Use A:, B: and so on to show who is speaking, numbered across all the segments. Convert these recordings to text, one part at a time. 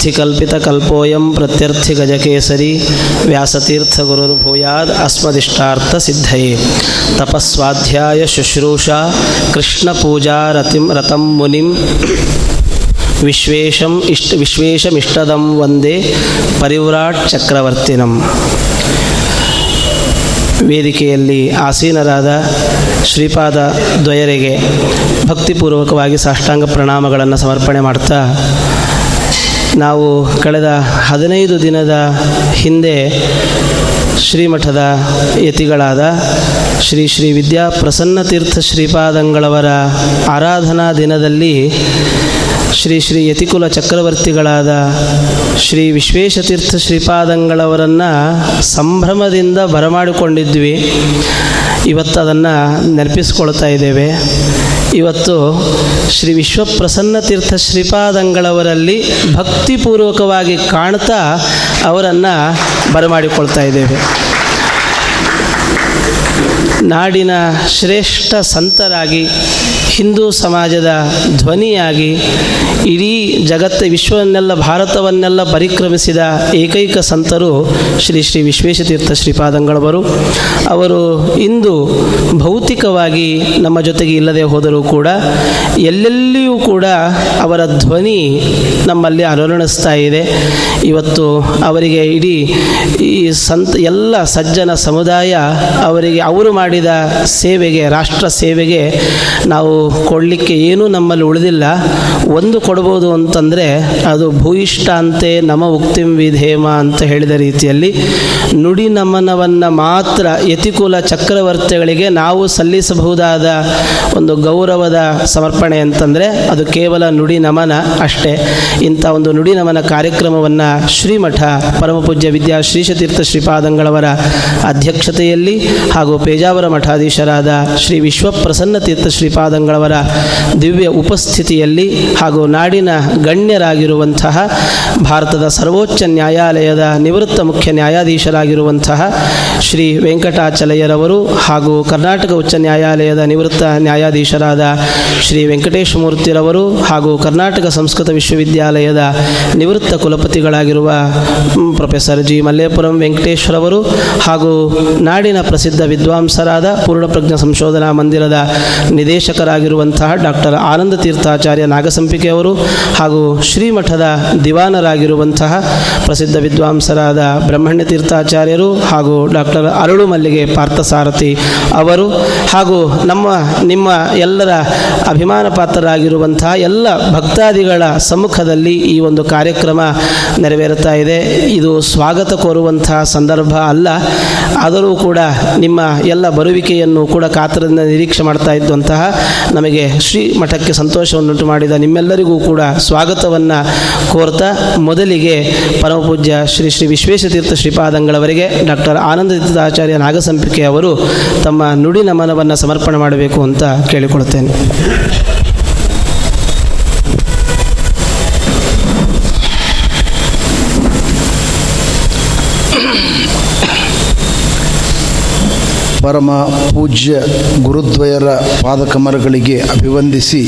A: ಅರ್ಥಿಕಲ್ಪಿತಕಲ್ಪೋಯಂ ಪ್ರತ್ಯರ್ಥಿಗಜಕೇಸರಿ ಅಸ್ಮದಿಷ್ಟಾರ್ಥ ಸಿದ್ಧಯೇ ತಪಸ್ವಾಧ್ಯಾಯ ಶುಶ್ರೂಷಾ ಕೃಷ್ಣಪೂಜಾ ರತಿಂ ರತಂ ಮುನಿಂ ವಿಶ್ವೇಶಂ ಇಷ್ಟ ವಿಶ್ವೇಶಮಿಷ್ಟದಂ ವಂದೇ ಪರಿವ್ರಾಟ್ ಚಕ್ರವರ್ತಿನಂ ವೇದಿಕೆಯಲ್ಲಿ ಆಸೀನರಾದ ಶ್ರೀಪಾದ ದ್ವಯರಿಗೆ ಭಕ್ತಿಪೂರ್ವಕವಾಗಿ ಸಾಷ್ಟಾಂಗ ಪ್ರಣಾಮಗಳನ್ನು ಸಮರ್ಪಣೆ ಮಾಡ್ತಾ ನಾವು ಕಳೆದ ಹದಿನೈದು ದಿನದ ಹಿಂದೆ ಶ್ರೀಮಠದ ಯತಿಗಳಾದ ಶ್ರೀ ಶ್ರೀ ವಿದ್ಯಾ ಪ್ರಸನ್ನತೀರ್ಥ ಶ್ರೀಪಾದಂಗಳವರ ಆರಾಧನಾ ದಿನದಲ್ಲಿ ಶ್ರೀ ಶ್ರೀ ಯತಿಕುಲ ಚಕ್ರವರ್ತಿಗಳಾದ ಶ್ರೀ ವಿಶ್ವೇಶತೀರ್ಥ ಶ್ರೀಪಾದಂಗಳವರನ್ನು ಸಂಭ್ರಮದಿಂದ ಬರಮಾಡಿಕೊಂಡಿದ್ವಿ. ಇವತ್ತು ಅದನ್ನು ನೆನಪಿಸ್ಕೊಳ್ತಾ ಇದ್ದೇವೆ. ಇವತ್ತು ಶ್ರೀ ವಿಶ್ವಪ್ರಸನ್ನ ತೀರ್ಥ ಶ್ರೀಪಾದಂಗಳವರಲ್ಲಿ ಭಕ್ತಿಪೂರ್ವಕವಾಗಿ ಕಾಣ್ತಾ ಅವರನ್ನು ಬರಮಾಡಿಕೊಳ್ತಾ ಇದ್ದೇವೆ. ನಾಡಿನ ಶ್ರೇಷ್ಠ ಸಂತರಾಗಿ, ಹಿಂದೂ ಸಮಾಜದ ಧ್ವನಿಯಾಗಿ, ಇಡೀ ಜಗತ್ತ ವಿಶ್ವವನ್ನೆಲ್ಲ, ಭಾರತವನ್ನೆಲ್ಲ ಪರಿಕ್ರಮಿಸಿದ ಏಕೈಕ ಸಂತರು ಶ್ರೀ ಶ್ರೀ ವಿಶ್ವೇಶತೀರ್ಥ ಶ್ರೀಪಾದಂಗಳವರು. ಅವರು ಇಂದು ಭೌತಿಕವಾಗಿ ನಮ್ಮ ಜೊತೆಗೆ ಇಲ್ಲದೆ ಹೋದರೂ ಕೂಡ, ಎಲ್ಲೆಲ್ಲಿಯೂ ಕೂಡ ಅವರ ಧ್ವನಿ ನಮ್ಮಲ್ಲಿ ಅನುರಣಿಸ್ತಾ ಇದೆ. ಇವತ್ತು ಅವರಿಗೆ ಇಡೀ ಈ ಸಂತ, ಎಲ್ಲ ಸಜ್ಜನ ಸಮುದಾಯ ಅವರಿಗೆ, ಅವರು ಮಾಡಿದ ಸೇವೆಗೆ, ರಾಷ್ಟ್ರ ಸೇವೆಗೆ ನಾವು ಕೊಡಲಿಕ್ಕೆ ಏನೂ ನಮ್ಮಲ್ಲಿ ಉಳಿದಿಲ್ಲ. ಒಂದು ಕೊಡ್ಬೋದು ಅಂತಂದರೆ ಅದು ಭೂಯಿಷ್ಠ ಅಂತೆ ನಮ ಉಕ್ತಿಂ ವಿಧೇಮ ಅಂತ ಹೇಳಿದ ರೀತಿಯಲ್ಲಿ ನುಡಿ ನಮನವನ್ನು ಮಾತ್ರ ಯತಿಕುಲ ಚಕ್ರವರ್ತಿಗಳಿಗೆ ನಾವು ಸಲ್ಲಿಸಬಹುದಾದ ಒಂದು ಗೌರವದ ಸಮರ್ಪಣೆ ಅಂತಂದರೆ ಅದು ಕೇವಲ ನುಡಿ ನಮನ ಅಷ್ಟೇ. ಇಂಥ ಒಂದು ನುಡಿ ನಮನ ಕಾರ್ಯಕ್ರಮವನ್ನು ಶ್ರೀಮಠ ಪರಮಪೂಜ್ಯ ವಿದ್ಯಾ ಶ್ರೀಶತೀರ್ಥ ಶ್ರೀಪಾದಂಗಳವರ ಅಧ್ಯಕ್ಷತೆಯಲ್ಲಿ ಹಾಗೂ ಪೇಜಾವರ ಮಠಾಧೀಶರಾದ ಶ್ರೀ ವಿಶ್ವಪ್ರಸನ್ನ ತೀರ್ಥ ಶ್ರೀಪಾದಂಗಳವರ ದಿವ್ಯ ಉಪಸ್ಥಿತಿಯಲ್ಲಿ ಹಾಗೂ ನಾಡಿನ ಗಣ್ಯರಾಗಿರುವಂತಹ ಭಾರತದ ಸರ್ವೋಚ್ಚ ನ್ಯಾಯಾಲಯದ ನಿವೃತ್ತ ಮುಖ್ಯ ನ್ಯಾಯಾಧೀಶರಾಗಿರುವಂತಹ ಶ್ರೀ ವೆಂಕಟಾಚಲಯ್ಯರವರು ಹಾಗೂ ಕರ್ನಾಟಕ ಉಚ್ಚ ನ್ಯಾಯಾಲಯದ ನಿವೃತ್ತ ನ್ಯಾಯಾಧೀಶರಾದ ಶ್ರೀ ವೆಂಕಟೇಶ ಮೂರ್ತಿರವರು ಹಾಗೂ ಕರ್ನಾಟಕ ಸಂಸ್ಕೃತ ವಿಶ್ವವಿದ್ಯಾಲಯದ ನಿವೃತ್ತ ಕುಲಪತಿಗಳಾಗಿರುವ ಪ್ರೊಫೆಸರ್ ಜಿ ಮಲ್ಲೇಪುರಂ ವೆಂಕಟೇಶ್ವರವರು ಹಾಗೂ ನಾಡಿನ ಪ್ರಸಿದ್ಧ ವಿದ್ವಾಂಸರಾದ ಪೂರ್ಣಪ್ರಜ್ಞ ಸಂಶೋಧನಾ ಮಂದಿರದ ನಿರ್ದೇಶಕರಾಗಿರುವಂತಹ ಡಾಕ್ಟರ್ ಆನಂದ ತೀರ್ಥಾಚಾರ್ಯ ನಾಗಸಂಪಿಕೆಯವರು ಹಾಗೂ ಶ್ರೀಮಠದ ದಿವಾನರಾಗಿರುವಂತಹ ಪ್ರಸಿದ್ಧ ವಿದ್ವಾಂಸರಾದ ಬ್ರಹ್ಮಣ್ಯ ತೀರ್ಥಾಚಾರ್ಯರು ಹಾಗೂ ಡಾಕ್ಟರ್ ಅರಳು ಮಲ್ಲಿಗೆ ಪಾರ್ಥಸಾರಥಿ ಅವರು ಹಾಗೂ ನಮ್ಮ, ನಿಮ್ಮ ಎಲ್ಲರ ಅಭಿಮಾನ ಪಾತ್ರರಾಗಿರುವಂತಹ ಎಲ್ಲ ಭಕ್ತಾದಿಗಳ ಸಮ್ಮುಖದಲ್ಲಿ ಈ ಒಂದು ಕಾರ್ಯಕ್ರಮ ನೆರವೇರುತ್ತಾ ಇದೆ. ಇದು ಸ್ವಾಗತ ಕೋರುವಂತಹ ಸಂದರ್ಭ ಅಲ್ಲ. ಆದರೂ ಕೂಡ ನಿಮ್ಮ ಎಲ್ಲ ಬರುವಿಕೆಯನ್ನು ಕೂಡ ಕಾತರದಿಂದ ನಿರೀಕ್ಷೆ ಮಾಡ್ತಾ ಇದ್ದಂತಹ ನಮಗೆ ಶ್ರೀ ಮಠಕ್ಕೆ ಸಂತೋಷವನ್ನುಂಟು ಮಾಡಿದ ನಿಮ್ಮೆಲ್ಲರಿಗೂ ಕೂಡ ಸ್ವಾಗತವನ್ನು ಕೋರ್ತಾ ಮೊದಲಿಗೆ ಪರಮಪೂಜ್ಯ ಶ್ರೀ ಶ್ರೀ ವಿಶ್ವೇಶತೀರ್ಥ ಶ್ರೀಪಾದಂಗಳವರಿಗೆ ಡಾಕ್ಟರ್ ಆನಂದ ತೀರ್ಥಾಚಾರ್ಯ ನಾಗಸಂಪಿಕೆ ಅವರು ತಮ್ಮ ನುಡಿ ನಮನವನ್ನು ಸಮರ್ಪಣೆ ಮಾಡಬೇಕು ಅಂತ ಕೇಳಿಕೊಳ್ತೇನೆ
B: ಪರಮ ಪೂಜ್ಯ ಗುರುದ್ವಯರ ಪಾದಕಮರಗಳಿಗೆ ಅಭಿವಂದಿಸಿ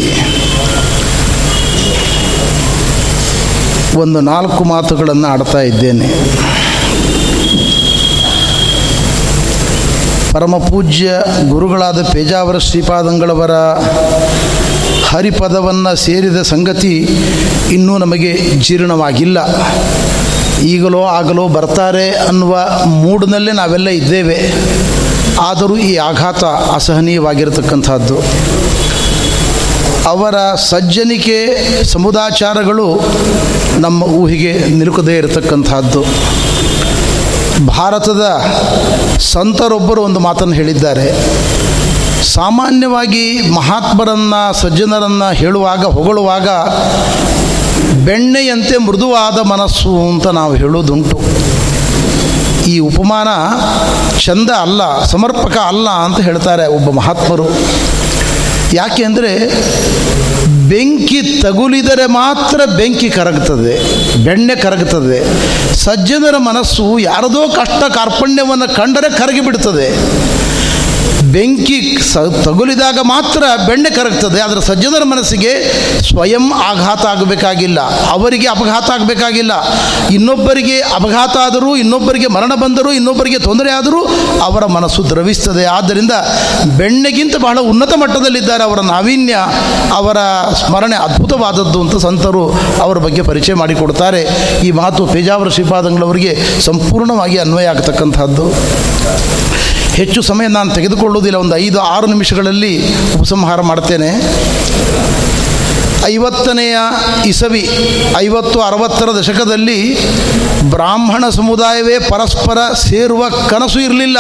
B: ಒಂದು ನಾಲ್ಕು ಮಾತುಗಳನ್ನು ಆಡ್ತಾ ಇದ್ದೇನೆ. ಪರಮ ಪೂಜ್ಯ ಗುರುಗಳಾದ ಪೇಜಾವರ ಶ್ರೀಪಾದಂಗಳವರ ಹರಿಪದವನ್ನು ಸೇರಿದ ಸಂಗತಿ ಇನ್ನೂ ನಮಗೆ ಜೀರ್ಣವಾಗಿಲ್ಲ. ಈಗಲೋ ಆಗಲೋ ಬರ್ತಾರೆ ಅನ್ನುವ ಮೂಡ್ನಲ್ಲೇ ನಾವೆಲ್ಲ ಇದ್ದೇವೆ. ಆದರೂ ಈ ಆಘಾತ ಅಸಹನೀಯವಾಗಿರತಕ್ಕಂಥದ್ದು ಅವರ ಸಜ್ಜನಿಕೆ ಸಮುದಾಚಾರಗಳು ನಮ್ಮ ಊಹಿಗೆ ನಿಲುಕದೇ ಇರತಕ್ಕಂಥದ್ದು ಭಾರತದ ಸಂತರೊಬ್ಬರು ಒಂದು ಮಾತನ್ನು ಹೇಳಿದ್ದಾರೆ. ಸಾಮಾನ್ಯವಾಗಿ ಮಹಾತ್ಮರನ್ನು, ಸಜ್ಜನರನ್ನು ಹೇಳುವಾಗ, ಹೊಗಳುವಾಗ ಬೆಣ್ಣೆಯಂತೆ ಮೃದುವಾದ ಮನಸ್ಸು ಅಂತ ನಾವು ಹೇಳೋದುಂಟು ಈ ಉಪಮಾನ ಚಂದ ಅಲ್ಲ, ಸಮರ್ಪಕ ಅಲ್ಲ ಅಂತ ಹೇಳ್ತಾರೆ ಒಬ್ಬ ಮಹಾತ್ಮರು. ಯಾಕೆ ಅಂದರೆ ಬೆಂಕಿ ತಗುಲಿದರೆ ಮಾತ್ರ ಬೆಂಕಿ ಕರಗ್ತದೆ, ಬೆಣ್ಣೆ ಕರಗ್ತದೆ. ಸಜ್ಜನರ ಮನಸ್ಸು ಯಾರದೋ ಕಷ್ಟ ಕಾರ್ಪಣ್ಯವನ್ನು ಕಂಡರೆ ಕರಗಿ ಬಿಡ್ತದೆ ಬೆಂಕಿ ಸ ತಗುಲಿದಾಗ ಮಾತ್ರ ಬೆಣ್ಣೆ ಕರಗ್ತದೆ, ಆದರೆ ಸಜ್ಜನರ ಮನಸ್ಸಿಗೆ ಸ್ವಯಂ ಆಘಾತ ಆಗಬೇಕಾಗಿಲ್ಲ. ಅವರಿಗೆ ಅಪಘಾತ ಆಗಬೇಕಾಗಿಲ್ಲ. ಇನ್ನೊಬ್ಬರಿಗೆ ಅಪಘಾತ ಆದರೂ, ಇನ್ನೊಬ್ಬರಿಗೆ ಮರಣ ಬಂದರೂ, ಇನ್ನೊಬ್ಬರಿಗೆ ತೊಂದರೆ ಆದರೂ ಅವರ ಮನಸ್ಸು ದ್ರವಿಸ್ತದೆ. ಆದ್ದರಿಂದ ಬೆಣ್ಣೆಗಿಂತ ಬಹಳ ಉನ್ನತ ಮಟ್ಟದಲ್ಲಿದ್ದಾರೆ ಅವರ ನಾವೀನ್ಯ, ಅವರ ಸ್ಮರಣೆ ಅದ್ಭುತವಾದದ್ದು ಅಂತ ಸಂತರು ಅವರ ಬಗ್ಗೆ ಪರಿಚಯ ಮಾಡಿಕೊಡ್ತಾರೆ. ಈ ಮಾತು ಪೇಜಾವರ ಶ್ರೀಪಾದಂಗಳವರಿಗೆ ಸಂಪೂರ್ಣವಾಗಿ ಅನ್ವಯ ಆಗ್ತಕ್ಕಂಥದ್ದು ಹೆಚ್ಚು ಸಮಯ ನಾನು ತೆಗೆದುಕೊಳ್ಳುವುದಿಲ್ಲ. ಒಂದು ಐದು, ಆರು ನಿಮಿಷಗಳಲ್ಲಿ ಉಪಸಂಹಾರ ಮಾಡ್ತೇನೆ ಐವತ್ತನೆಯ ಇಸವಿ, ಐವತ್ತು, ಅರವತ್ತರ ದಶಕದಲ್ಲಿ ಬ್ರಾಹ್ಮಣ ಸಮುದಾಯವೇ ಪರಸ್ಪರ ಸೇರುವ ಕನಸು ಇರಲಿಲ್ಲ.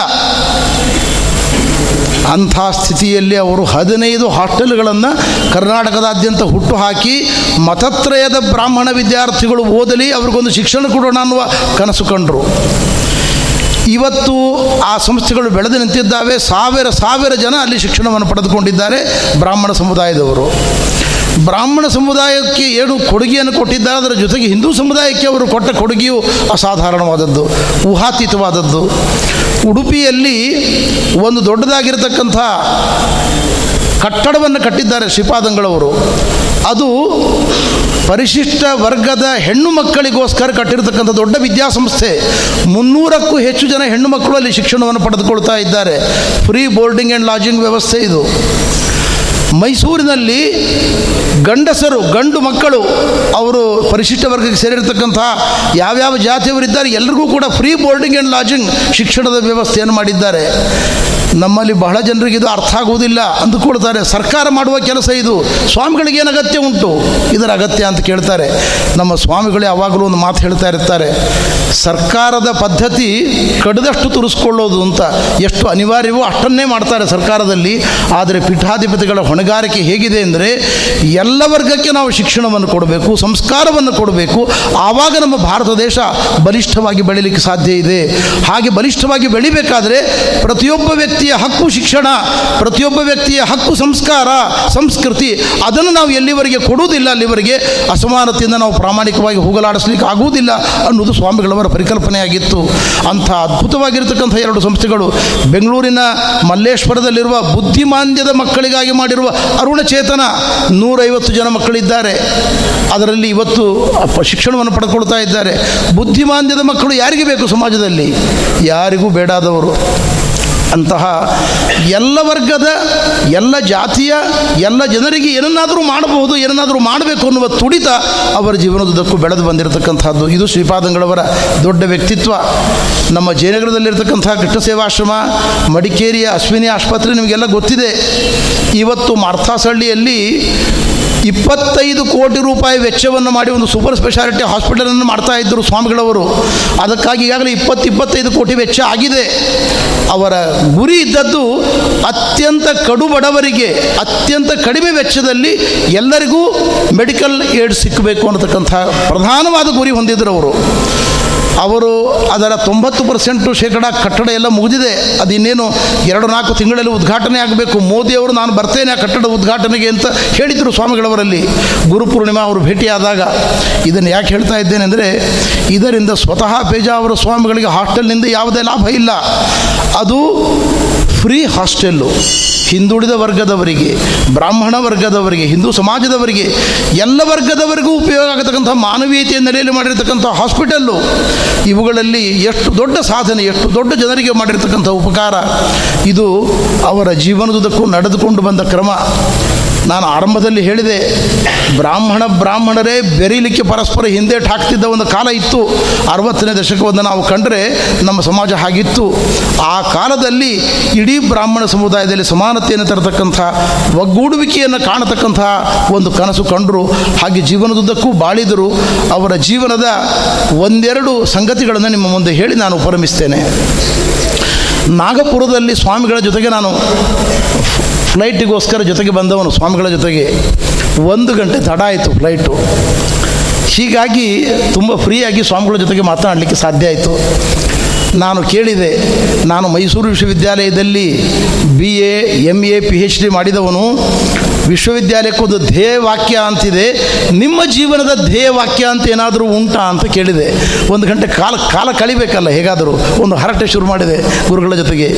B: ಅಂಥ ಸ್ಥಿತಿಯಲ್ಲಿ ಅವರು ಹದಿನೈದು ಹಾಸ್ಟೆಲ್ಗಳನ್ನು ಕರ್ನಾಟಕದಾದ್ಯಂತ ಹುಟ್ಟು ಹಾಕಿ ಮತತ್ರಯದ ಬ್ರಾಹ್ಮಣ ವಿದ್ಯಾರ್ಥಿಗಳು ಓದಲಿ, ಅವ್ರಿಗೊಂದು ಶಿಕ್ಷಣ ಕೊಡೋಣ ಅನ್ನುವ ಕನಸು ಕಂಡರು. ಇವತ್ತು ಆ ಸಂಸ್ಥೆಗಳು ಬೆಳೆದು ನಿಂತಿದ್ದಾವೆ. ಸಾವಿರ ಸಾವಿರ ಜನ ಅಲ್ಲಿ ಶಿಕ್ಷಣವನ್ನು ಪಡೆದುಕೊಂಡಿದ್ದಾರೆ ಬ್ರಾಹ್ಮಣ ಸಮುದಾಯದವರು. ಬ್ರಾಹ್ಮಣ ಸಮುದಾಯಕ್ಕೆ ಏನು ಕೊಡುಗೆಯನ್ನು ಕೊಟ್ಟಿದ್ದಾರೆ, ಅದರ ಜೊತೆಗೆ ಹಿಂದೂ ಸಮುದಾಯಕ್ಕೆ ಅವರು ಕೊಟ್ಟ ಕೊಡುಗೆಯು ಅಸಾಧಾರಣವಾದದ್ದು, ಊಹಾತೀತವಾದದ್ದು. ಉಡುಪಿಯಲ್ಲಿ ಒಂದು ದೊಡ್ಡದಾಗಿರತಕ್ಕಂಥ ಕಟ್ಟಡವನ್ನು ಕಟ್ಟಿದ್ದಾರೆ ಶ್ರೀಪಾದಂಗಳವರು. ಅದು ಪರಿಶಿಷ್ಟ ವರ್ಗದ ಹೆಣ್ಣು ಮಕ್ಕಳಿಗೋಸ್ಕರ ಕಟ್ಟಿರತಕ್ಕಂಥ ದೊಡ್ಡ ವಿದ್ಯಾಸಂಸ್ಥೆ. ಮುನ್ನೂರಕ್ಕೂ ಹೆಚ್ಚು ಜನ ಹೆಣ್ಣು ಮಕ್ಕಳು ಅಲ್ಲಿ ಶಿಕ್ಷಣವನ್ನು ಪಡೆದುಕೊಳ್ತಾ ಇದ್ದಾರೆ. ಫ್ರೀ ಬೋರ್ಡಿಂಗ್ ಆ್ಯಂಡ್ ಲಾಜಿಂಗ್ ವ್ಯವಸ್ಥೆ ಇದು. ಮೈಸೂರಿನಲ್ಲಿ ಗಂಡಸರು, ಗಂಡು ಮಕ್ಕಳು ಅವರು ಪರಿಶಿಷ್ಟ ವರ್ಗಕ್ಕೆ ಸೇರಿರ್ತಕ್ಕಂಥ ಯಾವ್ಯಾವ ಜಾತಿಯವರಿದ್ದಾರೆ, ಎಲ್ರಿಗೂ ಕೂಡ ಫ್ರೀ ಬೋರ್ಡಿಂಗ್ ಆ್ಯಂಡ್ ಲಾಜಿಂಗ್ ಶಿಕ್ಷಣದ ವ್ಯವಸ್ಥೆಯನ್ನು ಮಾಡಿದ್ದಾರೆ. ನಮ್ಮಲ್ಲಿ ಬಹಳ ಜನರಿಗೆ ಇದು ಅರ್ಥ ಆಗುವುದಿಲ್ಲ ಅಂದುಕೊಳ್ತಾರೆ ಸರ್ಕಾರ ಮಾಡುವ ಕೆಲಸ ಇದು. ಸ್ವಾಮಿಗಳಿಗೆ ಏನು ಅಗತ್ಯ ಉಂಟು? ಇದರ ಅಗತ್ಯ ಅಂತ ಕೇಳ್ತಾರೆ. ನಮ್ಮ ಸ್ವಾಮಿಗಳು ಯಾವಾಗಲೂ ಒಂದು ಮಾತು ಹೇಳ್ತಾ ಇರ್ತಾರೆ. ಸರ್ಕಾರದ ಪದ್ಧತಿ ಕಡಿದಷ್ಟು ತುರಿಸ್ಕೊಳ್ಳೋದು ಅಂತ ಎಷ್ಟು ಅನಿವಾರ್ಯವೋ ಅಷ್ಟನ್ನೇ ಮಾಡ್ತಾರೆ ಸರ್ಕಾರದಲ್ಲಿ. ಆದರೆ ಪೀಠಾಧಿಪತಿಗಳ ಹೊಣೆಗಾರಿಕೆ ಹೇಗಿದೆ ಅಂದರೆ ಎಲ್ಲ ವರ್ಗಕ್ಕೆ ನಾವು ಶಿಕ್ಷಣವನ್ನು ಕೊಡಬೇಕು, ಸಂಸ್ಕಾರವನ್ನು ಕೊಡಬೇಕು. ಆವಾಗ ನಮ್ಮ ಭಾರತ ದೇಶ ಬಲಿಷ್ಠವಾಗಿ ಬೆಳೀಲಿಕ್ಕೆ ಸಾಧ್ಯ ಇದೆ. ಹಾಗೆ ಬಲಿಷ್ಠವಾಗಿ ಬೆಳಿಬೇಕಾದರೆ ಪ್ರತಿಯೊಬ್ಬ ವ್ಯಕ್ತಿಯ ಹಕ್ಕು ಶಿಕ್ಷಣ, ಪ್ರತಿಯೊಬ್ಬ ವ್ಯಕ್ತಿಯ ಹಕ್ಕು ಸಂಸ್ಕಾರ, ಸಂಸ್ಕೃತಿ, ಅದನ್ನು ನಾವು ಎಲ್ಲಿವರೆಗೆ ಕೊಡುವುದಿಲ್ಲ, ಅಲ್ಲಿವರೆಗೆ ಅಸಮಾನತೆಯಿಂದ ನಾವು ಪ್ರಾಮಾಣಿಕವಾಗಿ ಹೋಗಲಾಡಿಸ್ಲಿಕ್ಕೆ ಆಗುವುದಿಲ್ಲ ಅನ್ನೋದು ಸ್ವಾಮಿಗಳವರ ಪರಿಕಲ್ಪನೆಯಾಗಿತ್ತು. ಅಂಥ ಅದ್ಭುತವಾಗಿರತಕ್ಕಂಥ ಎರಡು ಸಂಸ್ಥೆಗಳು ಬೆಂಗಳೂರಿನ ಮಲ್ಲೇಶ್ವರದಲ್ಲಿರುವ ಬುದ್ಧಿಮಾಂದ್ಯದ ಮಕ್ಕಳಿಗಾಗಿ ಮಾಡಿರುವ ಅರುಣಚೇತನ ನೂರೈವತ್ತು ಜನ ಮಕ್ಕಳಿದ್ದಾರೆ. ಅದರಲ್ಲಿ ಇವತ್ತು ಶಿಕ್ಷಣವನ್ನು ಪಡ್ಕೊಳ್ತಾ ಇದ್ದಾರೆ. ಬುದ್ಧಿಮಾಂದ್ಯದ ಮಕ್ಕಳು ಯಾರಿಗೆ ಬೇಕು ಸಮಾಜದಲ್ಲಿ? ಯಾರಿಗೂ ಬೇಡಾದವರು. ಅಂತಹ ಎಲ್ಲ ವರ್ಗದ, ಎಲ್ಲ ಜಾತಿಯ, ಎಲ್ಲ ಜನರಿಗೆ ಏನನ್ನಾದರೂ ಮಾಡಬಹುದು, ಏನನ್ನಾದರೂ ಮಾಡಬೇಕು ಅನ್ನುವ ತುಡಿತ ಅವರ ಜೀವನದುದ್ದಕ್ಕೂ ಬೆಳೆದು ಬಂದಿರತಕ್ಕಂಥದ್ದು ಇದು ಶ್ರೀಪಾದಂಗಳವರ ದೊಡ್ಡ ವ್ಯಕ್ತಿತ್ವ. ನಮ್ಮ ಜಯನಗರದಲ್ಲಿರ್ತಕ್ಕಂಥ ಕೃಷ್ಣ ಸೇವಾಶ್ರಮ ಮಡಿಕೇರಿಯ ಅಶ್ವಿನಿ ಆಸ್ಪತ್ರೆ ನಿಮಗೆಲ್ಲ ಗೊತ್ತಿದೆ. ಇವತ್ತು ಮಾರ್ಥಾಸಹಳ್ಳಿಯಲ್ಲಿ ಇಪ್ಪತ್ತೈದು ಕೋಟಿ ರೂಪಾಯಿ ವೆಚ್ಚವನ್ನು ಮಾಡಿ ಒಂದು ಸೂಪರ್ ಸ್ಪೆಷಾಲಿಟಿ ಹಾಸ್ಪಿಟಲನ್ನು ಮಾಡ್ತಾ ಇದ್ದರು ಸ್ವಾಮಿಗಳವರು. ಅದಕ್ಕಾಗಿ ಈಗಾಗಲೇ ಇಪ್ಪತ್ತು ಇಪ್ಪತ್ತೈದು ಕೋಟಿ ವೆಚ್ಚ ಆಗಿದೆ. ಅವರ ಗುರಿ ಇದ್ದದ್ದು ಅತ್ಯಂತ ಕಡು ಬಡವರಿಗೆ, ಅತ್ಯಂತ ಕಡಿಮೆ ವೆಚ್ಚದಲ್ಲಿ ಎಲ್ಲರಿಗೂ ಮೆಡಿಕಲ್ ಏಡ್ ಸಿಕ್ಕಬೇಕು ಅನ್ನತಕ್ಕಂಥ ಪ್ರಧಾನವಾದ ಗುರಿ ಹೊಂದಿದ್ದರು ಅವರು. ಅವರು ಅದರ ತೊಂಬತ್ತು ಪರ್ಸೆಂಟು ಶೇಕಡ ಕಟ್ಟಡ ಎಲ್ಲ ಮುಗಿದಿದೆ. ಅದು ಇನ್ನೇನು ಎರಡು ನಾಲ್ಕು ತಿಂಗಳಲ್ಲಿ ಉದ್ಘಾಟನೆ ಆಗಬೇಕು. ಮೋದಿಯವರು ನಾನು ಬರ್ತೇನೆ ಆ ಕಟ್ಟಡ ಉದ್ಘಾಟನೆಗೆ ಅಂತ ಹೇಳಿದರು ಸ್ವಾಮಿಗಳವರಲ್ಲಿ. ಗುರುಪೂರ್ಣಿಮಾ ಅವರು ಭೇಟಿಯಾದಾಗ. ಇದನ್ನು ಯಾಕೆ ಹೇಳ್ತಾ ಇದ್ದೇನೆ ಅಂದರೆ, ಇದರಿಂದ ಸ್ವತಃ ಪೇಜಾವರ ಸ್ವಾಮಿಗಳಿಗೆ ಹಾಸ್ಟೆಲ್ನಿಂದ ಯಾವುದೇ ಲಾಭ ಇಲ್ಲ. ಅದು ಫ್ರೀ ಹಾಸ್ಟೆಲ್ಲು ಹಿಂದುಳಿದ ವರ್ಗದವರಿಗೆ, ಬ್ರಾಹ್ಮಣ ವರ್ಗದವರಿಗೆ, ಹಿಂದೂ ಸಮಾಜದವರಿಗೆ, ಎಲ್ಲ ವರ್ಗದವರಿಗೂ ಉಪಯೋಗ ಆಗತಕ್ಕಂಥ ಮಾನವೀಯತೆಯ ನೆಲೆಯಲ್ಲಿ ಮಾಡಿರ್ತಕ್ಕಂಥ ಹಾಸ್ಪಿಟಲ್ಲು, ಇವುಗಳಲ್ಲಿ ಎಷ್ಟು ದೊಡ್ಡ ಸಾಧನೆ, ಎಷ್ಟು ದೊಡ್ಡ ಜನರಿಗೆ ಮಾಡಿರ್ತಕ್ಕಂಥ ಉಪಕಾರ, ಇದು ಅವರ ಜೀವನದುದಕ್ಕೂ ನಡೆದುಕೊಂಡು ಬಂದ ಕ್ರಮ. ನಾನು ಆರಂಭದಲ್ಲಿ ಹೇಳಿದೆ, ಬ್ರಾಹ್ಮಣ ಬ್ರಾಹ್ಮಣರೇ ಬೆರೀಲಿಕ್ಕೆ ಪರಸ್ಪರ ಹಿಂದೇಟು ಹಾಕ್ತಿದ್ದ ಒಂದು ಕಾಲ ಇತ್ತು. ಅರವತ್ತನೇ ದಶಕವನ್ನು ನಾವು ಕಂಡರೆ ನಮ್ಮ ಸಮಾಜ ಹಾಗಿತ್ತು. ಆ ಕಾಲದಲ್ಲಿ ಇಡೀ ಬ್ರಾಹ್ಮಣ ಸಮುದಾಯದಲ್ಲಿ ಸಮಾನತೆಯನ್ನು ತರತಕ್ಕಂಥ, ಒಗ್ಗೂಡುವಿಕೆಯನ್ನು ಕಾಣತಕ್ಕಂಥ ಒಂದು ಕನಸು ಕಂಡರು. ಹಾಗೆ ಜೀವನದುದ್ದಕ್ಕೂ ಬಾಳಿದರು. ಅವರ ಜೀವನದ ಒಂದೆರಡು ಸಂಗತಿಗಳನ್ನು ನಿಮ್ಮ ಮುಂದೆ ಹೇಳಿ ನಾನು ಉಪರಮಿಸ್ತೇನೆ. ನಾಗಪುರದಲ್ಲಿ ಸ್ವಾಮಿಗಳ ಜೊತೆಗೆ ನಾನು ಫ್ಲೈಟಿಗೋಸ್ಕರ ಜೊತೆಗೆ ಬಂದವನು, ಸ್ವಾಮಿಗಳ ಜೊತೆಗೆ. ಒಂದು ಗಂಟೆ ತಡ ಆಯಿತು ಫ್ಲೈಟು ಹೀಗಾಗಿ ತುಂಬ ಫ್ರೀಯಾಗಿ ಸ್ವಾಮಿಗಳ ಜೊತೆಗೆ ಮಾತನಾಡಲಿಕ್ಕೆ ಸಾಧ್ಯ ಆಯಿತು. ನಾನು ಕೇಳಿದೆ, ನಾನು ಮೈಸೂರು ವಿಶ್ವವಿದ್ಯಾಲಯದಲ್ಲಿ B A M A P H D ಮಾಡಿದವನು. ವಿಶ್ವವಿದ್ಯಾಲಯಕ್ಕೊಂದು ಧ್ಯೇಯ ವಾಕ್ಯ ಅಂತಿದೆ. ನಿಮ್ಮ ಜೀವನದ ಧ್ಯೇಯ ವಾಕ್ಯ ಅಂತ ಏನಾದರೂ ಉಂಟಾ ಅಂತ ಕೇಳಿದೆ. ಒಂದು ಗಂಟೆ ಕಾಲ ಕಾಲ ಕಳಿಬೇಕಲ್ಲ, ಹೇಗಾದರೂ ಒಂದು ಹರಟೆ ಶುರು ಮಾಡಿದೆ ಗುರುಗಳ ಜೊತೆಗೆ.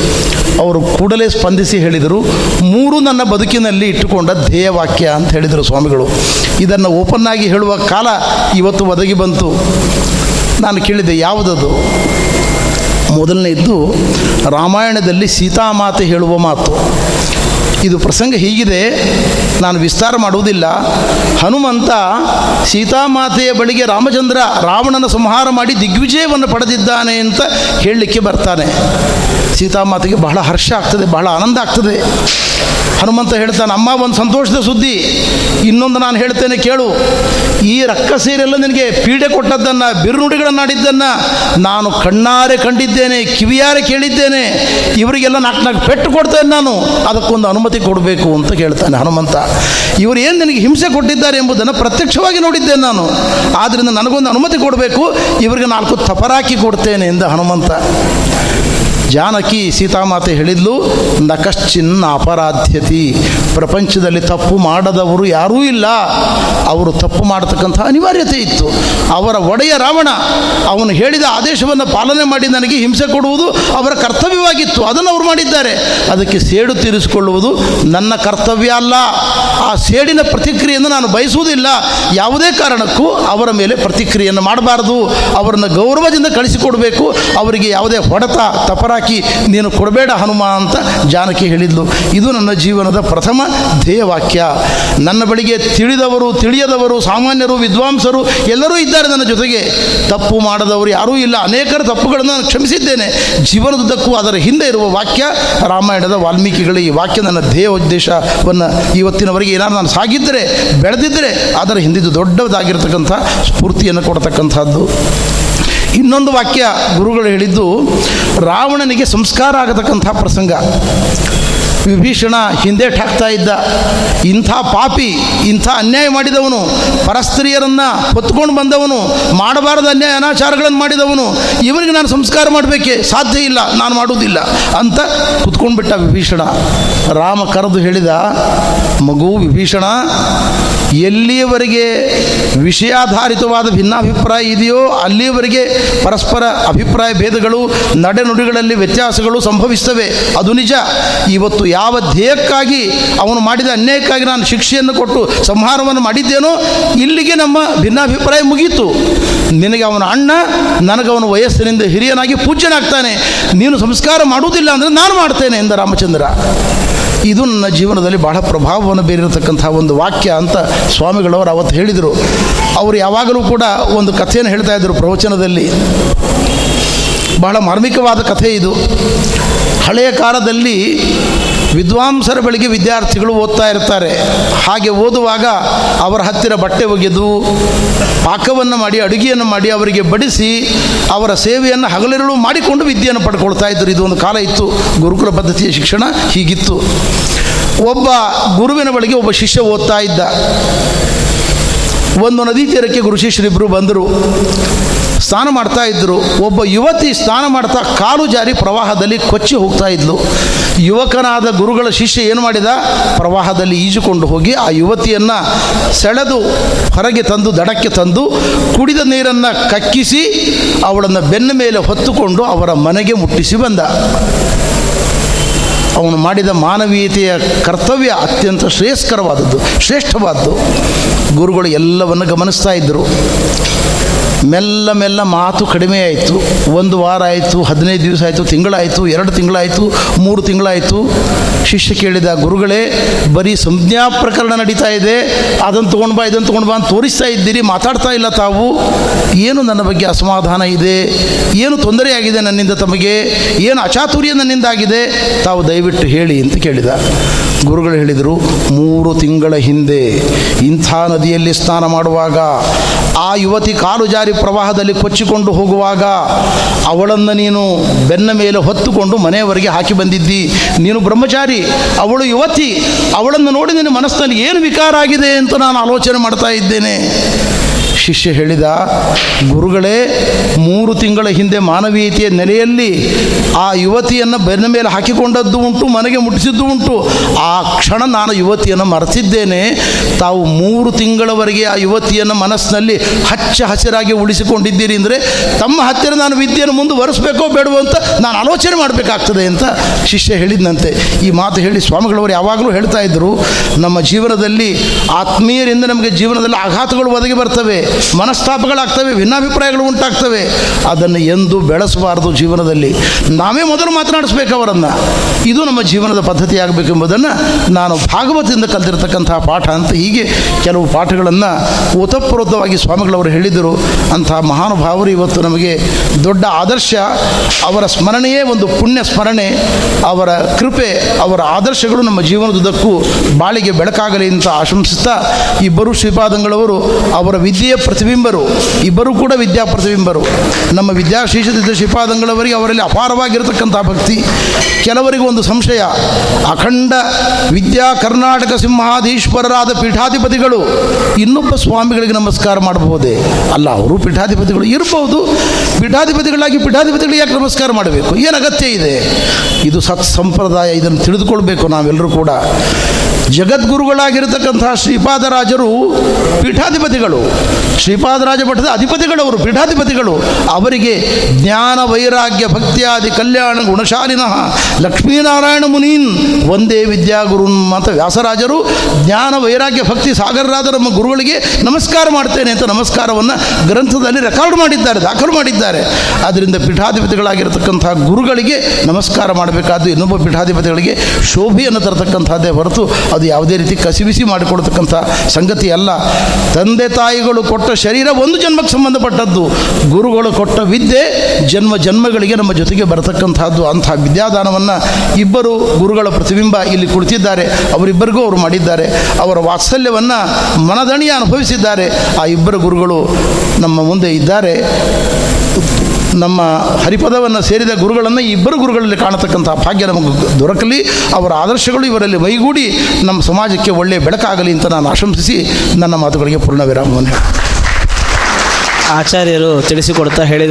B: ಅವರು ಕೂಡಲೇ ಸ್ಪಂದಿಸಿ ಹೇಳಿದರು, ಮೂರು ನನ್ನ ಬದುಕಿನಲ್ಲಿ ಇಟ್ಟುಕೊಂಡ ಧ್ಯೇಯ ವಾಕ್ಯ ಅಂತ ಹೇಳಿದರು ಸ್ವಾಮಿಗಳು. ಇದನ್ನು ಓಪನ್ ಆಗಿ ಹೇಳುವ ಕಾಲ ಇವತ್ತು ಒದಗಿ ಬಂತು. ನಾನು ಕೇಳಿದೆ, ಯಾವುದದು? ಮೊದಲನೇದ್ದು, ರಾಮಾಯಣದಲ್ಲಿ ಸೀತಾಮಾತೆ ಹೇಳುವ ಮಾತು. ಇದು ಪ್ರಸಂಗ ಹೀಗಿದೆ. ನಾನು ವಿಸ್ತಾರ ಮಾಡುವುದಿಲ್ಲ. ಹನುಮಂತ ಸೀತಾಮಾತೆಯ ಬಳಿಗೆ ರಾಮಚಂದ್ರ ರಾವಣನ ಸಂಹಾರ ಮಾಡಿ ದಿಗ್ವಿಜಯವನ್ನು ಪಡೆದಿದ್ದಾನೆ ಅಂತ ಹೇಳಲಿಕ್ಕೆ ಬರ್ತಾನೆ. ಸೀತಾಮಾತೆಗೆ ಬಹಳ ಹರ್ಷ ಆಗ್ತದೆ, ಬಹಳ ಆನಂದ ಆಗ್ತದೆ. ಹನುಮಂತ ಹೇಳ್ತಾನೆ, ಅಮ್ಮ, ಒಂದು ಸಂತೋಷದ ಸುದ್ದಿ. ಇನ್ನೊಂದು ನಾನು ಹೇಳ್ತೇನೆ ಕೇಳು. ಈ ರಕ್ಕಸೇರೆಲ್ಲ ನಿನಗೆ ಪೀಡೆ ಕೊಟ್ಟದ್ದನ್ನು ಬಿರುನುಡಿಗಳನ್ನಾಡಿದ್ದನ್ನು ನಾನು ಕಣ್ಣಾರೆ ಕಂಡಿದ್ದೇನೆ, ಕಿವಿಯಾರೆ ಕೇಳಿದ್ದೇನೆ. ಇವರಿಗೆಲ್ಲ ನಾಲ್ಕು ನಾಲ್ಕು ಪೆಟ್ಟು ಕೊಡ್ತೇನೆ ನಾನು. ಅದಕ್ಕೊಂದು ಅನುಮತಿ ಕೊಡಬೇಕು ಅಂತ ಕೇಳ್ತಾನೆ ಹನುಮಂತ. ಇವರು ಏನು ನಿನಗೆ ಹಿಂಸೆ ಕೊಟ್ಟಿದ್ದಾರೆ ಎಂಬುದನ್ನು ಪ್ರತ್ಯಕ್ಷವಾಗಿ ನೋಡಿದ್ದೇನೆ ನಾನು. ಆದ್ದರಿಂದ ನನಗೊಂದು ಅನುಮತಿ ಕೊಡಬೇಕು. ಇವರಿಗೆ ನಾಲ್ಕು ತಪರಾಕಿ ಕೊಡ್ತೇನೆ ಎಂದ ಹನುಮಂತ. ಜಾನಕಿ ಸೀತಾಮಾತೆ ಹೇಳಿದ್ಲು ನ ಕಶ್ಚಿನ್ನ ಅಪರಾಧ್ಯತಿ. ಪ್ರಪಂಚದಲ್ಲಿ ತಪ್ಪು ಮಾಡದವರು ಯಾರೂ ಇಲ್ಲ. ಅವರು ತಪ್ಪು ಮಾಡತಕ್ಕಂಥ ಅನಿವಾರ್ಯತೆ ಇತ್ತು. ಅವರ ಒಡೆಯ ರಾವಣ, ಅವನು ಹೇಳಿದ ಆದೇಶವನ್ನು ಪಾಲನೆ ಮಾಡಿ ನನಗೆ ಹಿಂಸೆ ಕೊಡುವುದು ಅವರ ಕರ್ತವ್ಯವಾಗಿತ್ತು. ಅದನ್ನು ಅವರು ಮಾಡಿದ್ದಾರೆ. ಅದಕ್ಕೆ ಸೇಡು ತೀರಿಸಿಕೊಳ್ಳುವುದು ನನ್ನ ಕರ್ತವ್ಯ ಅಲ್ಲ. ಆ ಸೇಡಿನ ಪ್ರತಿಕ್ರಿಯೆಯನ್ನು ನಾನು ಬಯಸುವುದಿಲ್ಲ. ಯಾವುದೇ ಕಾರಣಕ್ಕೂ ಅವರ ಮೇಲೆ ಪ್ರತಿಕ್ರಿಯೆಯನ್ನು ಮಾಡಬಾರದು. ಅವರನ್ನು ಗೌರವದಿಂದ ಕಳಿಸಿಕೊಡಬೇಕು. ಅವರಿಗೆ ಯಾವುದೇ ಹೊಡೆತ ತಪರಾಕಿ ನೀನು ಕೊಡಬೇಡ ಹನುಮ ಅಂತ ಜಾನಕಿ ಹೇಳಿದ್ಲು. ಇದು ನನ್ನ ಜೀವನದ ಪ್ರಥಮ ಧ್ಯೇಯವಾಕ್ಯ. ನನ್ನ ಬಳಿಗೆ ತಿಳಿದವರು, ತಿಳಿಯದವರು, ಸಾಮಾನ್ಯರು, ವಿದ್ವಾಂಸರು ಎಲ್ಲರೂ ಇದ್ದಾರೆ ನನ್ನ ಜೊತೆಗೆ. ತಪ್ಪು ಮಾಡದವರು ಯಾರೂ ಇಲ್ಲ. ಅನೇಕರ ತಪ್ಪುಗಳನ್ನು ನಾನು ಕ್ಷಮಿಸಿದ್ದೇನೆ. ಜೀವನದುದ್ದಕ್ಕೂ ಅದರ ಹಿಂದೆ ಇರುವ ವಾಕ್ಯ, ರಾಮಾಯಣದ ವಾಲ್ಮೀಕಿಗಳ ಈ ವಾಕ್ಯ ನನ್ನ ಧ್ಯೇಯ ಉದ್ದೇಶವನ್ನು ಇವತ್ತಿನವರೆಗೆ ಏನಾದ್ರು ನಾನು ಸಾಗಿದ್ದರೆ ಬೆಳೆದಿದ್ದರೆ ಅದರ ಹಿಂದಿದ್ದು ದೊಡ್ಡದಾಗಿರ್ತಕ್ಕಂಥ ಸ್ಫೂರ್ತಿಯನ್ನು ಕೊಡ್ತಕ್ಕಂಥದ್ದು. ಇನ್ನೊಂದು ವಾಕ್ಯ ಗುರುಗಳು ಹೇಳಿದ್ದು ರಾವಣನಿಗೆ ಸಂಸ್ಕಾರ ಆಗತಕ್ಕಂಥ ಪ್ರಸಂಗ. ವಿಭೀಷಣ ಹಿಂದೇಟಾಗ್ತಾ ಇದ್ದ. ಇಂಥ ಪಾಪಿ, ಇಂಥ ಅನ್ಯಾಯ ಮಾಡಿದವನು, ಪರಸ್ತ್ರೀಯರನ್ನು ಹೊತ್ಕೊಂಡು ಬಂದವನು, ಮಾಡಬಾರದ ಅನ್ಯಾಯ ಅನಾಚಾರಗಳನ್ನು ಮಾಡಿದವನು ಇವರಿಗೆ ನಾನು ಸಂಸ್ಕಾರ ಮಾಡಬೇಕೆ? ಸಾಧ್ಯ ಇಲ್ಲ, ನಾನು ಮಾಡುವುದಿಲ್ಲ ಅಂತ ಕುತ್ಕೊಂಡ್ಬಿಟ್ಟ ವಿಭೀಷಣ. ರಾಮ ಕರೆದು ಹೇಳಿದ, ಮಗು ವಿಭೀಷಣ, ಎಲ್ಲಿಯವರೆಗೆ ವಿಷಯಾಧಾರಿತವಾದ ಭಿನ್ನಾಭಿಪ್ರಾಯ ಇದೆಯೋ ಅಲ್ಲಿಯವರೆಗೆ ಪರಸ್ಪರ ಅಭಿಪ್ರಾಯ ಭೇದಗಳು, ನಡೆನುಡಿಗಳಲ್ಲಿ ವ್ಯತ್ಯಾಸಗಳು ಸಂಭವಿಸ್ತವೆ. ಅದು ನಿಜ. ಇವತ್ತು ಯಾವ ಧ್ಯೇಯಕ್ಕಾಗಿ ಅವನು ಮಾಡಿದ ಅನ್ಯಾಯಕ್ಕಾಗಿ ನಾನು ಶಿಕ್ಷೆಯನ್ನು ಕೊಟ್ಟು ಸಂಹಾರವನ್ನು ಮಾಡಿದ್ದೇನೋ, ಇಲ್ಲಿಗೆ ನಮ್ಮ ಭಿನ್ನಾಭಿಪ್ರಾಯ ಮುಗೀತು. ನಿನಗೆ ಅವನ ಅಣ್ಣ ನನಗವನ ವಯಸ್ಸಿನಿಂದ ಹಿರಿಯನಾಗಿ ಪೂಜ್ಯನಾಗ್ತಾನೆ. ನೀನು ಸಂಸ್ಕಾರ ಮಾಡುವುದಿಲ್ಲ ಅಂದರೆ ನಾನು ಮಾಡ್ತೇನೆ ಎಂದ ರಾಮಚಂದ್ರ. ಇದು ನನ್ನ ಜೀವನದಲ್ಲಿ ಬಹಳ ಪ್ರಭಾವವನ್ನು ಬೀರಿರತಕ್ಕಂಥ ಒಂದು ವಾಕ್ಯ ಅಂತ ಸ್ವಾಮಿಗಳವರು ಅವತ್ತು ಹೇಳಿದರು. ಅವರು ಯಾವಾಗಲೂ ಕೂಡ ಒಂದು ಕಥೆಯನ್ನು ಹೇಳ್ತಾ ಇದ್ದರು ಪ್ರವಚನದಲ್ಲಿ. ಬಹಳ ಮಾರ್ಮಿಕವಾದ ಕಥೆ ಇದು. ಹಳೆಯ ಕಾಲದಲ್ಲಿ ವಿದ್ವಾಂಸರ ಬಳಿಗೆ ವಿದ್ಯಾರ್ಥಿಗಳು ಓದ್ತಾ ಇರ್ತಾರೆ. ಹಾಗೆ ಓದುವಾಗ ಅವರ ಹತ್ತಿರ ಬಟ್ಟೆ ಒಗೆದು ಪಾಕವನ್ನು ಮಾಡಿ, ಅಡುಗೆಯನ್ನು ಮಾಡಿ, ಅವರಿಗೆ ಬಡಿಸಿ ಅವರ ಸೇವೆಯನ್ನು ಹಗಲಿರುಳು ಮಾಡಿಕೊಂಡು ವಿದ್ಯೆಯನ್ನು ಪಡ್ಕೊಳ್ತಾ ಇದ್ದರು. ಇದು ಒಂದು ಕಾಲ ಇತ್ತು. ಗುರುಕುಲ ಪದ್ಧತಿಯ ಶಿಕ್ಷಣ ಹೀಗಿತ್ತು. ಒಬ್ಬ ಗುರುವಿನ ಬಳಿಗೆ ಒಬ್ಬ ಶಿಷ್ಯ ಓದ್ತಾ ಇದ್ದ. ಒಂದು ನದಿ ತೀರಕ್ಕೆ ಗುರು ಶಿಷ್ಯರಿಬ್ಬರು ಬಂದರು. ಸ್ನಾನ ಮಾಡ್ತಾ ಇದ್ದರು ಒಬ್ಬ ಯುವತಿ ಸ್ನಾನ ಮಾಡ್ತಾ ಕಾಲು ಜಾರಿ ಪ್ರವಾಹದಲ್ಲಿ ಕೊಚ್ಚಿ ಹೋಗ್ತಾ ಇದ್ಲು. ಯುವಕನಾದ ಗುರುಗಳ ಶಿಷ್ಯ ಏನು ಮಾಡಿದ? ಪ್ರವಾಹದಲ್ಲಿ ಈಜುಕೊಂಡು ಹೋಗಿ ಆ ಯುವತಿಯನ್ನು ಸೆಳೆದು ಹೊರಗೆ ತಂದು ದಡಕ್ಕೆ ತಂದು ಕುಡಿದ ನೀರನ್ನು ಕಕ್ಕಿಸಿ ಅವಳನ್ನು ಬೆನ್ನ ಮೇಲೆ ಹೊತ್ತುಕೊಂಡು ಅವರ ಮನೆಗೆ ಮುಟ್ಟಿಸಿ ಬಂದ. ಅವನು ಮಾಡಿದ ಮಾನವೀಯತೆಯ ಕರ್ತವ್ಯ ಅತ್ಯಂತ ಶ್ರೇಯಸ್ಕರವಾದದ್ದು ಶ್ರೇಷ್ಠವಾದದ್ದು ಗುರುಗಳು ಎಲ್ಲವನ್ನು ಗಮನಿಸ್ತಾ ಇದ್ದರು ಮೆಲ್ಲ ಮೆಲ್ಲ ಮಾತು ಕಡಿಮೆ ಆಯಿತು. ಒಂದು ವಾರ ಆಯಿತು, ಹದಿನೈದು ದಿವಸ ಆಯಿತು, ತಿಂಗಳಾಯಿತು, ಎರಡು ತಿಂಗಳಾಯಿತು, ಮೂರು ತಿಂಗಳಾಯಿತು. ಶಿಷ್ಯ ಕೇಳಿದ, ಗುರುಗಳೇ, ಬರೀ ಸಂಜ್ಞಾ ಪ್ರಕರಣ ನಡೀತಾ ಇದೆ. ಅದನ್ನು ತೊಗೊಂಡು ಬಾ, ಇದನ್ನು ತೊಗೊಂಡು ಬಾ ಅಂತ ತೋರಿಸ್ತಾ ಇದ್ದೀರಿ, ಮಾತಾಡ್ತಾ ಇಲ್ಲ ತಾವು. ಏನು ನನ್ನ ಬಗ್ಗೆ ಅಸಮಾಧಾನ ಇದೆ? ಏನು ತೊಂದರೆಯಾಗಿದೆ ನನ್ನಿಂದ ತಮಗೆ? ಏನು ಅಚಾತುರ್ಯ ನನ್ನಿಂದ ಆಗಿದೆ? ತಾವು ದಯವಿಟ್ಟು ಹೇಳಿ ಅಂತ ಕೇಳಿದ. ಗುರುಗಳು ಹೇಳಿದರು, ಮೂರು ತಿಂಗಳ ಹಿಂದೆ ಇಂಥ ನದಿಯಲ್ಲಿ ಸ್ನಾನ ಮಾಡುವಾಗ, ಆ ಯುವತಿ ಕಾಲು ಜಾರಿ ಪ್ರವಾಹದಲ್ಲಿ ಕೊಚ್ಚಿಕೊಂಡು ಹೋಗುವಾಗ, ಅವಳನ್ನು ನೀನು ಬೆನ್ನ ಮೇಲೆ ಹೊತ್ತುಕೊಂಡು ಮನೆಯವರೆಗೆ ಹಾಕಿ ಬಂದಿದ್ದಿ. ನೀನು ಬ್ರಹ್ಮಚಾರಿ ಅವಳು ಯುವತಿ ಅವಳನ್ನು ನೋಡಿ ನಿನ್ನ ಮನಸ್ಸಿನಲ್ಲಿ ಏನು ವಿಕಾರ ಆಗಿದೆ ಅಂತ ನಾನು ಆಲೋಚನೆ ಮಾಡ್ತಾ ಇದ್ದೇನೆ. ಶಿಷ್ಯ ಹೇಳಿದ, ಗುರುಗಳೇ, ಮೂರು ತಿಂಗಳ ಹಿಂದೆ ಮಾನವೀಯತೆಯ ನೆಲೆಯಲ್ಲಿ ಆ ಯುವತಿಯನ್ನು ಬೆನ್ನ ಮೇಲೆ ಹಾಕಿಕೊಂಡದ್ದು ಉಂಟು, ಮನೆಗೆ ಮುಟ್ಟಿಸಿದ್ದು ಉಂಟು. ಆ ಕ್ಷಣ ನಾನು ಯುವತಿಯನ್ನು ಮರೆತಿದ್ದೇನೆ. ತಾವು ಮೂರು ತಿಂಗಳವರೆಗೆ ಆ ಯುವತಿಯನ್ನು ಮನಸ್ಸಿನಲ್ಲಿ ಹಚ್ಚ ಹಸಿರಾಗಿ ಉಳಿಸಿಕೊಂಡಿದ್ದೀರಿ ಅಂದರೆ ತಮ್ಮ ಹತ್ತಿರ ನಾನು ವಿದ್ಯೆಯನ್ನು ಮುಂದುವರಿಸಬೇಕೋ ಬೇಡವೋ ಅಂತ ನಾನು ಆಲೋಚನೆ ಮಾಡಬೇಕಾಗ್ತದೆ ಅಂತ ಶಿಷ್ಯ ಹೇಳಿದ್ನಂತೆ. ಈ ಮಾತು ಹೇಳಿ ಸ್ವಾಮಿಗಳವರು ಯಾವಾಗಲೂ ಹೇಳ್ತಾ ಇದ್ದರು ನಮ್ಮ ಜೀವನದಲ್ಲಿ ಆತ್ಮೀಯರಿಂದ ನಮಗೆ ಜೀವನದಲ್ಲಿ ಆಘಾತಗಳು ಒದಗಿ ಬರ್ತವೆ. ಮನಸ್ತಾಪಗಳಾಗ್ತವೆ, ಭಿನ್ನಾಭಿಪ್ರಾಯಗಳು ಉಂಟಾಗ್ತವೆ. ಅದನ್ನು ಎಂದು ಬೆಳೆಸಬಾರದು ಜೀವನದಲ್ಲಿ. ನಾವೇ ಮೊದಲು ಮಾತನಾಡಿಸ್ಬೇಕು ಅವರನ್ನು. ಇದು ನಮ್ಮ ಜೀವನದ ಪದ್ಧತಿ ಆಗಬೇಕೆಂಬುದನ್ನು ನಾನು ಭಾಗವತದಿಂದ ಕಲಿತಿರ್ತಕ್ಕಂತಹ ಪಾಠ ಅಂತ ಹೀಗೆ ಕೆಲವು ಪಾಠಗಳನ್ನು ಓತಪ್ರೋತವಾಗಿ ಸ್ವಾಮಿಗಳವರು ಹೇಳಿದರು. ಅಂತಹ ಮಹಾನುಭಾವರು ಇವತ್ತು ನಮಗೆ ದೊಡ್ಡ ಆದರ್ಶ, ಅವರ ಸ್ಮರಣೆಯೇ ಒಂದು ಪುಣ್ಯ ಸ್ಮರಣೆ, ಅವರ ಕೃಪೆ, ಅವರ ಆದರ್ಶಗಳು ನಮ್ಮ ಜೀವನದುದ್ದಕ್ಕೂ ಬಾಳಿಗೆ ಬೆಳಕಾಗಲಿ ಅಂತ ಆಶಂಸಿಸ್ತಾ ಇಬ್ಬರು ಶ್ರೀಪಾದಂಗಳವರು ಅವರ ವಿದ್ಯೆಯ ಪ್ರತಿಬಿಂಬರು. ಇಬ್ಬರೂ ಕೂಡ ವಿದ್ಯಾ ಪ್ರತಿಬಿಂಬರು. ನಮ್ಮ ವಿದ್ಯಾಶೀಷದಿದ್ದ ಶ್ರೀಪಾದಂಗಳವರಿಗೆ ಅವರಲ್ಲಿ ಅಪಾರವಾಗಿರತಕ್ಕಂಥ ಭಕ್ತಿ. ಕೆಲವರಿಗೆ ಒಂದು ಸಂಶಯ. ಅಖಂಡ ವಿದ್ಯಾ ಕರ್ನಾಟಕ ಸಿಂಹಾಧೀಶ್ವರರಾದ ಪೀಠಾಧಿಪತಿಗಳು ಇನ್ನೊಬ್ಬ ಸ್ವಾಮಿಗಳಿಗೆ ನಮಸ್ಕಾರ ಮಾಡಬಹುದೇ? ಅಲ್ಲ, ಅವರು ಪೀಠಾಧಿಪತಿಗಳು ಇರಬಹುದು. ಪೀಠಾಧಿಪತಿಗಳಾಗಿ ಪೀಠಾಧಿಪತಿಗಳಿಗೆ ಯಾಕೆ ನಮಸ್ಕಾರ ಮಾಡಬೇಕು? ಏನು ಅಗತ್ಯ ಇದೆ? ಇದು ಸತ್ ಸಂಪ್ರದಾಯ ಇದನ್ನು ತಿಳಿದುಕೊಳ್ಬೇಕು ನಾವೆಲ್ಲರೂ ಕೂಡ. ಜಗದ್ಗುರುಗಳಾಗಿರತಕ್ಕಂತಹ ಶ್ರೀಪಾದರಾಜರು ಪೀಠಾಧಿಪತಿಗಳು. ಶ್ರೀಪಾದರಾಜ ಮಠದ ಅಧಿಪತಿಗಳವರು, ಪೀಠಾಧಿಪತಿಗಳು. ಅವರಿಗೆ ಜ್ಞಾನ, ವೈರಾಗ್ಯ, ಭಕ್ತಿಯಾದಿ, ಕಲ್ಯಾಣ, ಗುಣಶಾಲಿನಃ ಲಕ್ಷ್ಮೀನಾರಾಯಣ ಮುನೀನ್, ಒಂದೇ ವಿದ್ಯಾಗುರುನ್ ಅಂತ ವ್ಯಾಸರಾಜರು. ಜ್ಞಾನ, ವೈರಾಗ್ಯ, ಭಕ್ತಿ ಸಾಗರರಾದ ನಮ್ಮ ಗುರುಗಳಿಗೆ ನಮಸ್ಕಾರ ಮಾಡ್ತೇನೆ ಅಂತ ನಮಸ್ಕಾರವನ್ನು ಗ್ರಂಥದಲ್ಲಿ ರೆಕಾರ್ಡ್ ಮಾಡಿದ್ದಾರೆ, ದಾಖಲು ಮಾಡಿದ್ದಾರೆ. ಆದ್ದರಿಂದ ಪೀಠಾಧಿಪತಿಗಳಾಗಿರತಕ್ಕಂಥ ಗುರುಗಳಿಗೆ ನಮಸ್ಕಾರ ಮಾಡಬೇಕಾದ್ದು ಇನ್ನೊಬ್ಬ ಪೀಠಾಧಿಪತಿಗಳಿಗೆ ಶೋಭೆಯನ್ನು ತರತಕ್ಕಂಥದ್ದೇ ಹೊರತು ಅದು ಯಾವುದೇ ರೀತಿ ಕಸಿಬಿಸಿ ಮಾಡಿಕೊಡ್ತಕ್ಕಂಥ ಸಂಗತಿ ಅಲ್ಲ. ತಂದೆ ತಾಯಿಗಳು ಕೊಟ್ಟ ಶರೀರ ಒಂದು ಜನ್ಮಕ್ಕೆ ಸಂಬಂಧಪಟ್ಟದ್ದು. ಗುರುಗಳು ಕೊಟ್ಟ ವಿದ್ಯೆ ಜನ್ಮ ಜನ್ಮಗಳಿಗೆ ನಮ್ಮ ಜೊತೆಗೆ ಬರತಕ್ಕಂಥದ್ದು ಅಂತಹ ವಿದ್ಯಾದಾನವನ್ನು ಇಬ್ಬರು ಗುರುಗಳ ಪ್ರತಿಬಿಂಬ ಇಲ್ಲಿ ಕುಳಿತಿದ್ದಾರೆ ಅವರಿಬ್ಬರಿಗೂ ಅವರು ಮಾಡಿದ್ದಾರೆ. ಅವರ ವಾತ್ಸಲ್ಯವನ್ನು ಮನದಣಿಯ ಅನುಭವಿಸಿದ್ದಾರೆ. ಆ ಇಬ್ಬರು ಗುರುಗಳು ನಮ್ಮ ಮುಂದೆ ಇದ್ದಾರೆ. ನಮ್ಮ ಹರಿಪದವನ್ನು ಸೇರಿದ ಗುರುಗಳನ್ನು ಇಬ್ಬರು ಗುರುಗಳಲ್ಲಿ ಕಾಣತಕ್ಕಂಥ ಭಾಗ್ಯ ನಮಗೆ ದೊರಕಲಿ. ಅವರ ಆದರ್ಶಗಳು ಇವರಲ್ಲಿ ಮೈಗೂಡಿ ನಮ್ಮ ಸಮಾಜಕ್ಕೆ ಒಳ್ಳೆಯ ಬೆಳಕಾಗಲಿ ಅಂತ ನಾನು ಆಶಂಸಿಸಿ ನನ್ನ ಮಾತುಗಳಿಗೆ ಪೂರ್ಣ ವಿರಾಮವನ್ನು
A: ಆಚಾರ್ಯರು ತಿಳಿಸಿಕೊಡ್ತಾ ಹೇಳಿದ